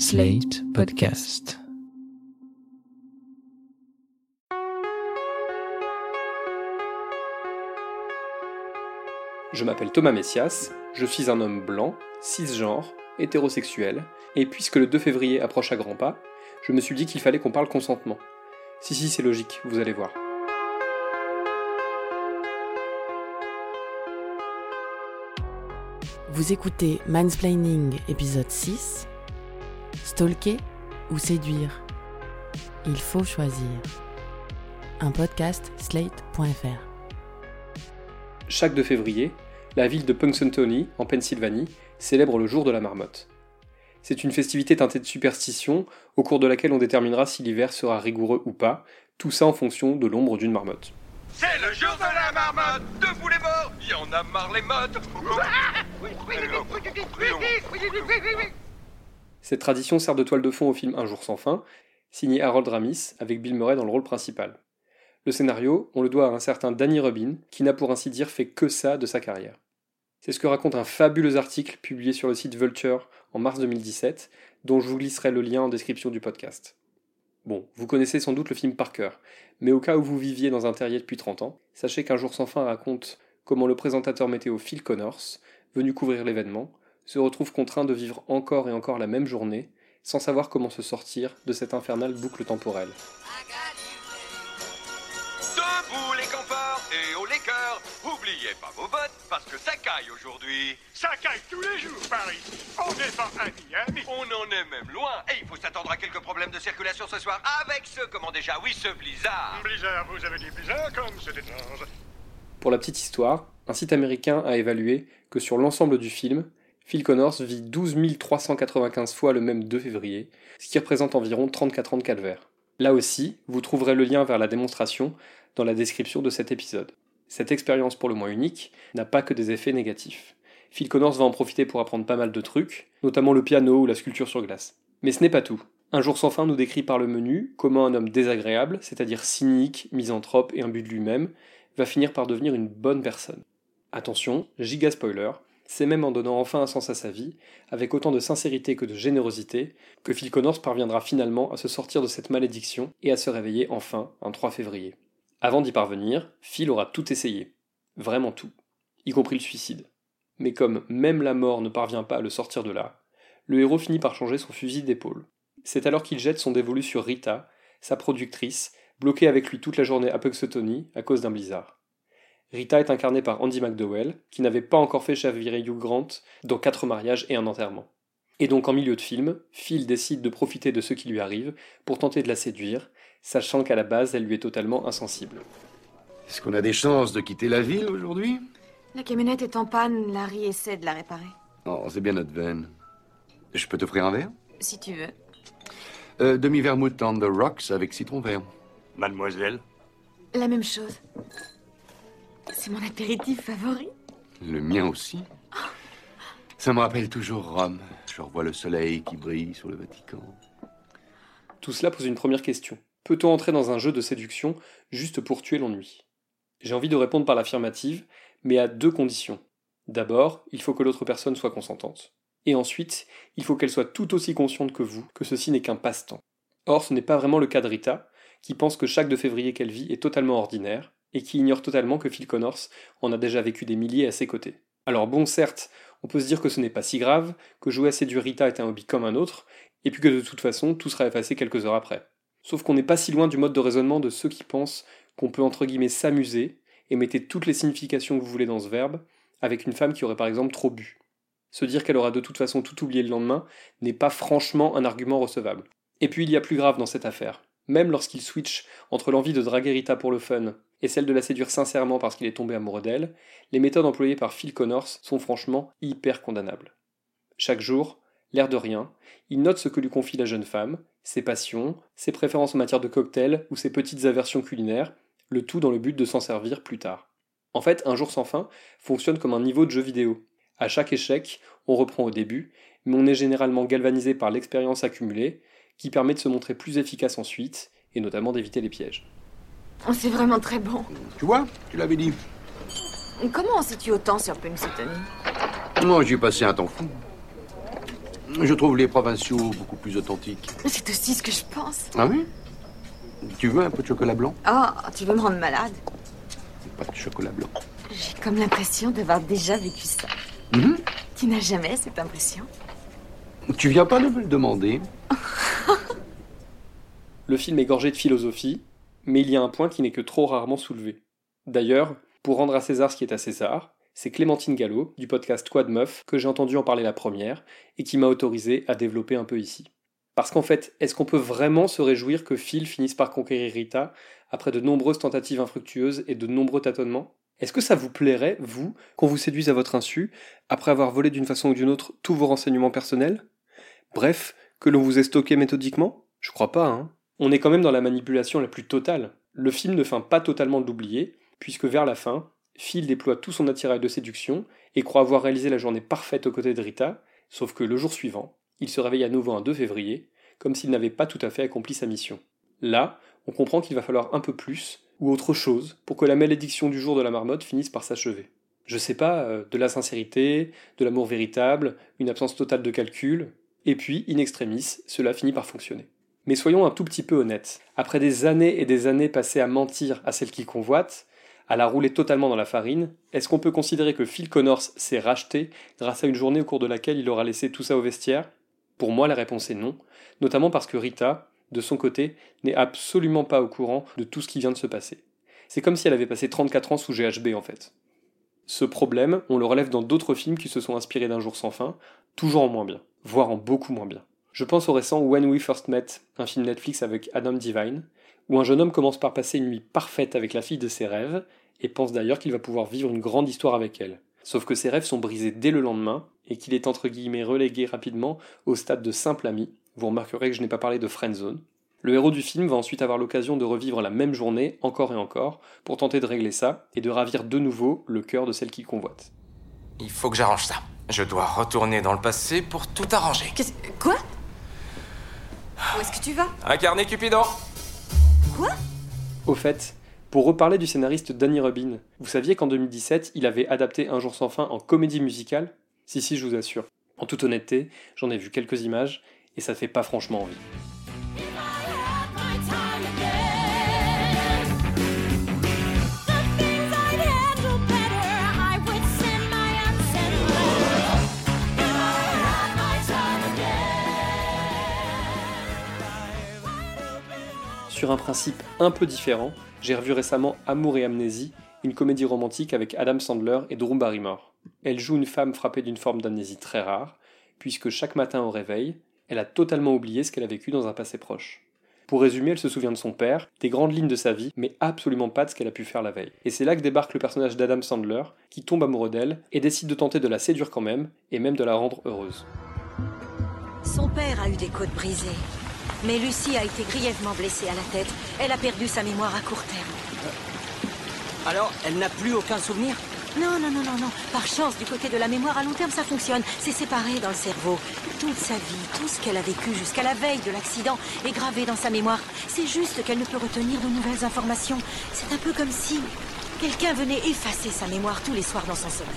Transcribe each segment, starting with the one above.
Slate Podcast. Je m'appelle Thomas Messias, je suis un homme blanc, cisgenre, hétérosexuel, et puisque le 2 février approche à grands pas, je me suis dit qu'il fallait qu'on parle consentement. Si si c'est logique, vous allez voir. Vous écoutez Mansplaining épisode 6 Stalker ou séduire Il faut choisir. Un podcast slate.fr. Chaque 2 février, la ville de Punxsutawney, en Pennsylvanie, célèbre le jour de la marmotte. C'est une festivité teintée de superstition, au cours de laquelle on déterminera si l'hiver sera rigoureux ou pas, tout ça en fonction de l'ombre d'une marmotte. C'est le jour de la marmotte Debout les morts Il y en a marre les mottes Cette tradition sert de toile de fond au film Un jour sans fin, signé Harold Ramis, avec Bill Murray dans le rôle principal. Le scénario, on le doit à un certain Danny Rubin, qui n'a pour ainsi dire fait que ça de sa carrière. C'est ce que raconte un fabuleux article publié sur le site Vulture en mars 2017, dont je vous glisserai le lien en description du podcast. Bon, vous connaissez sans doute le film par cœur, mais au cas où vous viviez dans un terrier depuis 30 ans, sachez qu'un jour sans fin raconte comment le présentateur météo Phil Connors, venu couvrir l'événement, se retrouve contraint de vivre encore et encore la même journée, sans savoir comment se sortir de cette infernale boucle temporelle. Debout les campeurs et haut les cœurs Oubliez pas vos bottes parce que ça caille aujourd'hui Ça caille tous les jours par ici. On n'est pas amis, amis. On en est même loin et il faut s'attendre à quelques problèmes de circulation ce soir avec ce, comment déjà, oui, ce blizzard Blizzard, vous avez dit Blizzard comme c'est étrange. Pour la petite histoire, un site américain a évalué que sur l'ensemble du film, Phil Connors vit 12 395 fois le même 2 février, ce qui représente environ 34 ans de calvaire. Là aussi, vous trouverez le lien vers la démonstration dans la description de cet épisode. Cette expérience pour le moins unique n'a pas que des effets négatifs. Phil Connors va en profiter pour apprendre pas mal de trucs, notamment le piano ou la sculpture sur glace. Mais ce n'est pas tout. Un jour sans fin nous décrit par le menu comment un homme désagréable, c'est-à-dire cynique, misanthrope et imbu de lui-même, va finir par devenir une bonne personne. Attention, giga spoiler, c'est même en donnant enfin un sens à sa vie, avec autant de sincérité que de générosité, que Phil Connors parviendra finalement à se sortir de cette malédiction et à se réveiller enfin un 3 février. Avant d'y parvenir, Phil aura tout essayé. Vraiment tout. Y compris le suicide. Mais comme même la mort ne parvient pas à le sortir de là, le héros finit par changer son fusil d'épaule. C'est alors qu'il jette son dévolu sur Rita, sa productrice, bloquée avec lui toute la journée à Punxsutawney à cause d'un blizzard. Rita est incarnée par Andy McDowell, qui n'avait pas encore fait chavirer Hugh Grant dans quatre mariages et un enterrement. Et donc en milieu de film, Phil décide de profiter de ce qui lui arrive pour tenter de la séduire, sachant qu'à la base elle lui est totalement insensible. Est-ce qu'on a des chances de quitter la ville aujourd'hui? La camionnette est en panne, Larry essaie de la réparer. Oh, c'est bien notre veine. Je peux t'offrir un verre? Si tu veux. euh, Demi-vermouth on the rocks avec citron vert. Mademoiselle? La même chose. C'est mon apéritif favori. Le mien aussi. Ça me rappelle toujours Rome. Je revois le soleil qui brille sur le Vatican. Tout cela pose une première question. Peut-on entrer dans un jeu de séduction juste pour tuer l'ennui? J'ai envie de répondre par l'affirmative, mais à deux conditions. D'abord, il faut que l'autre personne soit consentante. Et ensuite, il faut qu'elle soit tout aussi consciente que vous que ceci n'est qu'un passe-temps. Or, ce n'est pas vraiment le cas de Rita, qui pense que chaque 2 février qu'elle vit est totalement ordinaire, et qui ignore totalement que Phil Connors en a déjà vécu des milliers à ses côtés. Alors bon, certes, on peut se dire que ce n'est pas si grave, que jouer à séduire Rita est un hobby comme un autre, et puis que de toute façon, tout sera effacé quelques heures après. Sauf qu'on n'est pas si loin du mode de raisonnement de ceux qui pensent qu'on peut entre guillemets s'amuser, et mettez toutes les significations que vous voulez dans ce verbe, avec une femme qui aurait par exemple trop bu. Se dire qu'elle aura de toute façon tout oublié le lendemain n'est pas franchement un argument recevable. Et puis il y a plus grave dans cette affaire. Même lorsqu'il switch entre l'envie de draguer Rita pour le fun et celle de la séduire sincèrement parce qu'il est tombé amoureux d'elle, les méthodes employées par Phil Connors sont franchement hyper condamnables. Chaque jour, l'air de rien, il note ce que lui confie la jeune femme, ses passions, ses préférences en matière de cocktail ou ses petites aversions culinaires, le tout dans le but de s'en servir plus tard. En fait, un jour sans fin fonctionne comme un niveau de jeu vidéo. À chaque échec, on reprend au début, mais on est généralement galvanisé par l'expérience accumulée, qui permet de se montrer plus efficace ensuite, et notamment d'éviter les pièges. Oh, c'est vraiment très bon. Tu vois Tu l'avais dit. Comment en sais-tu autant sur Punxsutawney Moi, j'y ai passé un temps fou. Je trouve les provinciaux beaucoup plus authentiques. C'est aussi ce que je pense. Ah oui? Tu veux un peu de chocolat blanc? Oh, tu veux me rendre malade? Pas de chocolat blanc. J'ai comme l'impression d'avoir déjà vécu ça. Mhm. Tu n'as jamais cette impression? Tu viens pas de me le demander Le film est gorgé de philosophie, mais il y a un point qui n'est que trop rarement soulevé. D'ailleurs, pour rendre à César ce qui est à César, c'est Clémentine Gallo, du podcast Quad Meuf, que j'ai entendu en parler la première, et qui m'a autorisé à développer un peu ici. Parce qu'en fait, est-ce qu'on peut vraiment se réjouir que Phil finisse par conquérir Rita, après de nombreuses tentatives infructueuses et de nombreux tâtonnements? Est-ce que ça vous plairait, vous, qu'on vous séduise à votre insu, après avoir volé d'une façon ou d'une autre tous vos renseignements personnels? Bref, que l'on vous ait stocké méthodiquement? Je crois pas, hein. On est quand même dans la manipulation la plus totale. Le film ne feint pas totalement de l'oublier, puisque vers la fin, Phil déploie tout son attirail de séduction et croit avoir réalisé la journée parfaite aux côtés de Rita, sauf que le jour suivant, il se réveille à nouveau un 2 février, comme s'il n'avait pas tout à fait accompli sa mission. Là, on comprend qu'il va falloir un peu plus, ou autre chose, pour que la malédiction du jour de la marmotte finisse par s'achever. Je sais pas, euh, de la sincérité, de l'amour véritable, une absence totale de calcul, et puis, in extremis, cela finit par fonctionner. Mais soyons un tout petit peu honnêtes. Après des années et des années passées à mentir à celle qui convoite, à la rouler totalement dans la farine, est-ce qu'on peut considérer que Phil Connors s'est racheté grâce à une journée au cours de laquelle il aura laissé tout ça au vestiaire? Pour moi, la réponse est non, notamment parce que Rita, de son côté, n'est absolument pas au courant de tout ce qui vient de se passer. C'est comme si elle avait passé 34 ans sous GHB en fait. Ce problème, on le relève dans d'autres films qui se sont inspirés d'un jour sans fin, toujours en moins bien, voire en beaucoup moins bien. Je pense au récent When We First Met, un film Netflix avec Adam Devine, où un jeune homme commence par passer une nuit parfaite avec la fille de ses rêves, et pense d'ailleurs qu'il va pouvoir vivre une grande histoire avec elle. Sauf que ses rêves sont brisés dès le lendemain, et qu'il est entre guillemets relégué rapidement au stade de simple ami. Vous remarquerez que je n'ai pas parlé de friendzone. Le héros du film va ensuite avoir l'occasion de revivre la même journée encore et encore, pour tenter de régler ça, et de ravir de nouveau le cœur de celle qu'il convoite. Il faut que j'arrange ça. Je dois retourner dans le passé pour tout arranger. Qu'est-ce... Quoi? Où est-ce que tu vas Incarner Cupidon Quoi Au fait, pour reparler du scénariste Danny Rubin, vous saviez qu'en 2017, il avait adapté Un jour sans fin en comédie musicale? Si, si, je vous assure. En toute honnêteté, j'en ai vu quelques images, et ça fait pas franchement envie. Sur un principe un peu différent, j'ai revu récemment Amour et Amnésie, une comédie romantique avec Adam Sandler et Drew Barrymore. Elle joue une femme frappée d'une forme d'amnésie très rare, puisque chaque matin au réveil, elle a totalement oublié ce qu'elle a vécu dans un passé proche. Pour résumer, elle se souvient de son père, des grandes lignes de sa vie, mais absolument pas de ce qu'elle a pu faire la veille. Et c'est là que débarque le personnage d'Adam Sandler, qui tombe amoureux d'elle et décide de tenter de la séduire quand même, et même de la rendre heureuse. Son père a eu des côtes brisées. Mais Lucie a été grièvement blessée à la tête. Elle a perdu sa mémoire à court terme. Alors, elle n'a plus aucun souvenir? Non, non, non, non, non. Par chance, du côté de la mémoire, à long terme, ça fonctionne. C'est séparé dans le cerveau. Toute sa vie, tout ce qu'elle a vécu jusqu'à la veille de l'accident est gravé dans sa mémoire. C'est juste qu'elle ne peut retenir de nouvelles informations. C'est un peu comme si quelqu'un venait effacer sa mémoire tous les soirs dans son sommeil.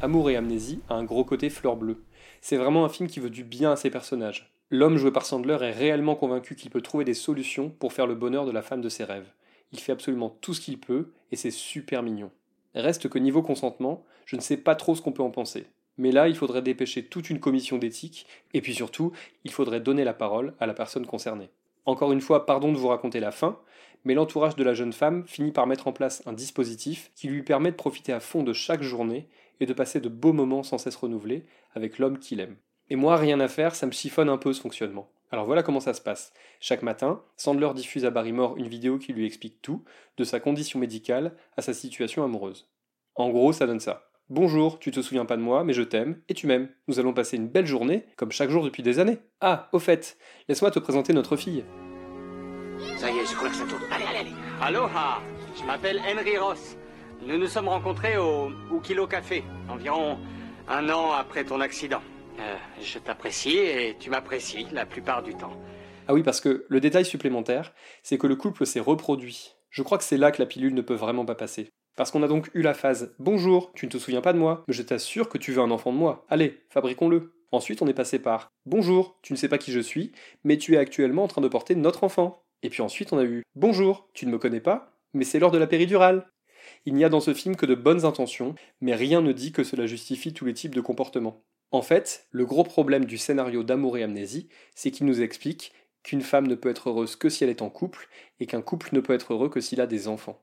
Amour et Amnésie a un gros côté fleur bleue. C'est vraiment un film qui veut du bien à ses personnages. L'homme joué par Sandler est réellement convaincu qu'il peut trouver des solutions pour faire le bonheur de la femme de ses rêves. Il fait absolument tout ce qu'il peut et c'est super mignon. Reste que niveau consentement, je ne sais pas trop ce qu'on peut en penser. Mais là, il faudrait dépêcher toute une commission d'éthique, et puis surtout, il faudrait donner la parole à la personne concernée. Encore une fois, pardon de vous raconter la fin, mais l'entourage de la jeune femme finit par mettre en place un dispositif qui lui permet de profiter à fond de chaque journée et de passer de beaux moments sans cesse renouvelés avec l'homme qu'il aime. Et moi, rien à faire, ça me chiffonne un peu ce fonctionnement. Alors voilà comment ça se passe. Chaque matin, Sandler diffuse à Barrymore une vidéo qui lui explique tout, de sa condition médicale à sa situation amoureuse. En gros, ça donne ça. Bonjour, tu te souviens pas de moi, mais je t'aime et tu m'aimes. Nous allons passer une belle journée, comme chaque jour depuis des années. Ah, au fait, laisse-moi te présenter notre fille. Ça y est, je crois que ça tourne. Allez, allez, allez. Aloha, je m'appelle Henry Ross. Nous nous sommes rencontrés au Ukilo Café, environ un an après ton accident. Euh, je t'apprécie et tu m'apprécies la plupart du temps. Ah oui, parce que le détail supplémentaire, c'est que le couple s'est reproduit. Je crois que c'est là que la pilule ne peut vraiment pas passer. Parce qu'on a donc eu la phase Bonjour, tu ne te souviens pas de moi, mais je t'assure que tu veux un enfant de moi. Allez, fabriquons-le. Ensuite, on est passé par Bonjour, tu ne sais pas qui je suis, mais tu es actuellement en train de porter notre enfant. Et puis ensuite, on a eu Bonjour, tu ne me connais pas, mais c'est l'heure de la péridurale. Il n'y a dans ce film que de bonnes intentions, mais rien ne dit que cela justifie tous les types de comportements. En fait, le gros problème du scénario d'amour et amnésie, c'est qu'il nous explique qu'une femme ne peut être heureuse que si elle est en couple, et qu'un couple ne peut être heureux que s'il a des enfants.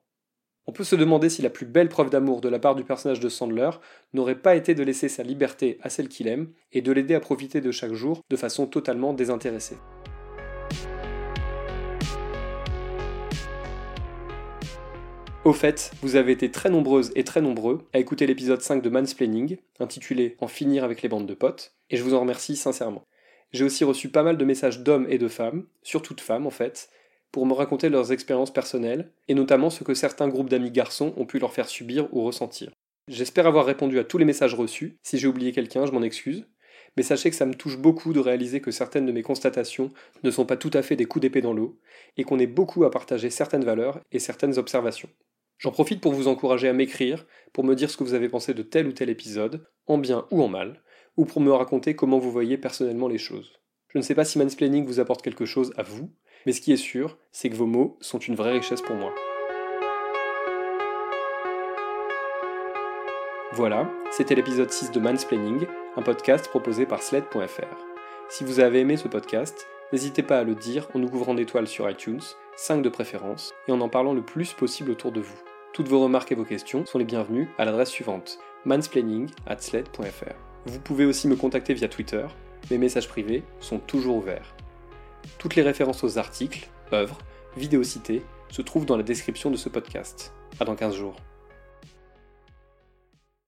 On peut se demander si la plus belle preuve d'amour de la part du personnage de Sandler n'aurait pas été de laisser sa liberté à celle qu'il aime et de l'aider à profiter de chaque jour de façon totalement désintéressée. Au fait, vous avez été très nombreuses et très nombreux à écouter l'épisode 5 de Mansplaining, intitulé En finir avec les bandes de potes, et je vous en remercie sincèrement. J'ai aussi reçu pas mal de messages d'hommes et de femmes, surtout de femmes en fait, pour me raconter leurs expériences personnelles, et notamment ce que certains groupes d'amis garçons ont pu leur faire subir ou ressentir. J'espère avoir répondu à tous les messages reçus, si j'ai oublié quelqu'un, je m'en excuse, mais sachez que ça me touche beaucoup de réaliser que certaines de mes constatations ne sont pas tout à fait des coups d'épée dans l'eau, et qu'on est beaucoup à partager certaines valeurs et certaines observations. J'en profite pour vous encourager à m'écrire, pour me dire ce que vous avez pensé de tel ou tel épisode, en bien ou en mal, ou pour me raconter comment vous voyez personnellement les choses. Je ne sais pas si mansplaining vous apporte quelque chose à vous, mais ce qui est sûr, c'est que vos mots sont une vraie richesse pour moi. Voilà, c'était l'épisode 6 de Mansplaining, un podcast proposé par sled.fr. Si vous avez aimé ce podcast, n'hésitez pas à le dire en nous couvrant d'étoiles sur iTunes, 5 de préférence, et en en parlant le plus possible autour de vous. Toutes vos remarques et vos questions sont les bienvenues à l'adresse suivante mansplaining@sled.fr. Vous pouvez aussi me contacter via Twitter. Mes messages privés sont toujours ouverts. Toutes les références aux articles, œuvres, vidéos citées se trouvent dans la description de ce podcast. À dans 15 jours.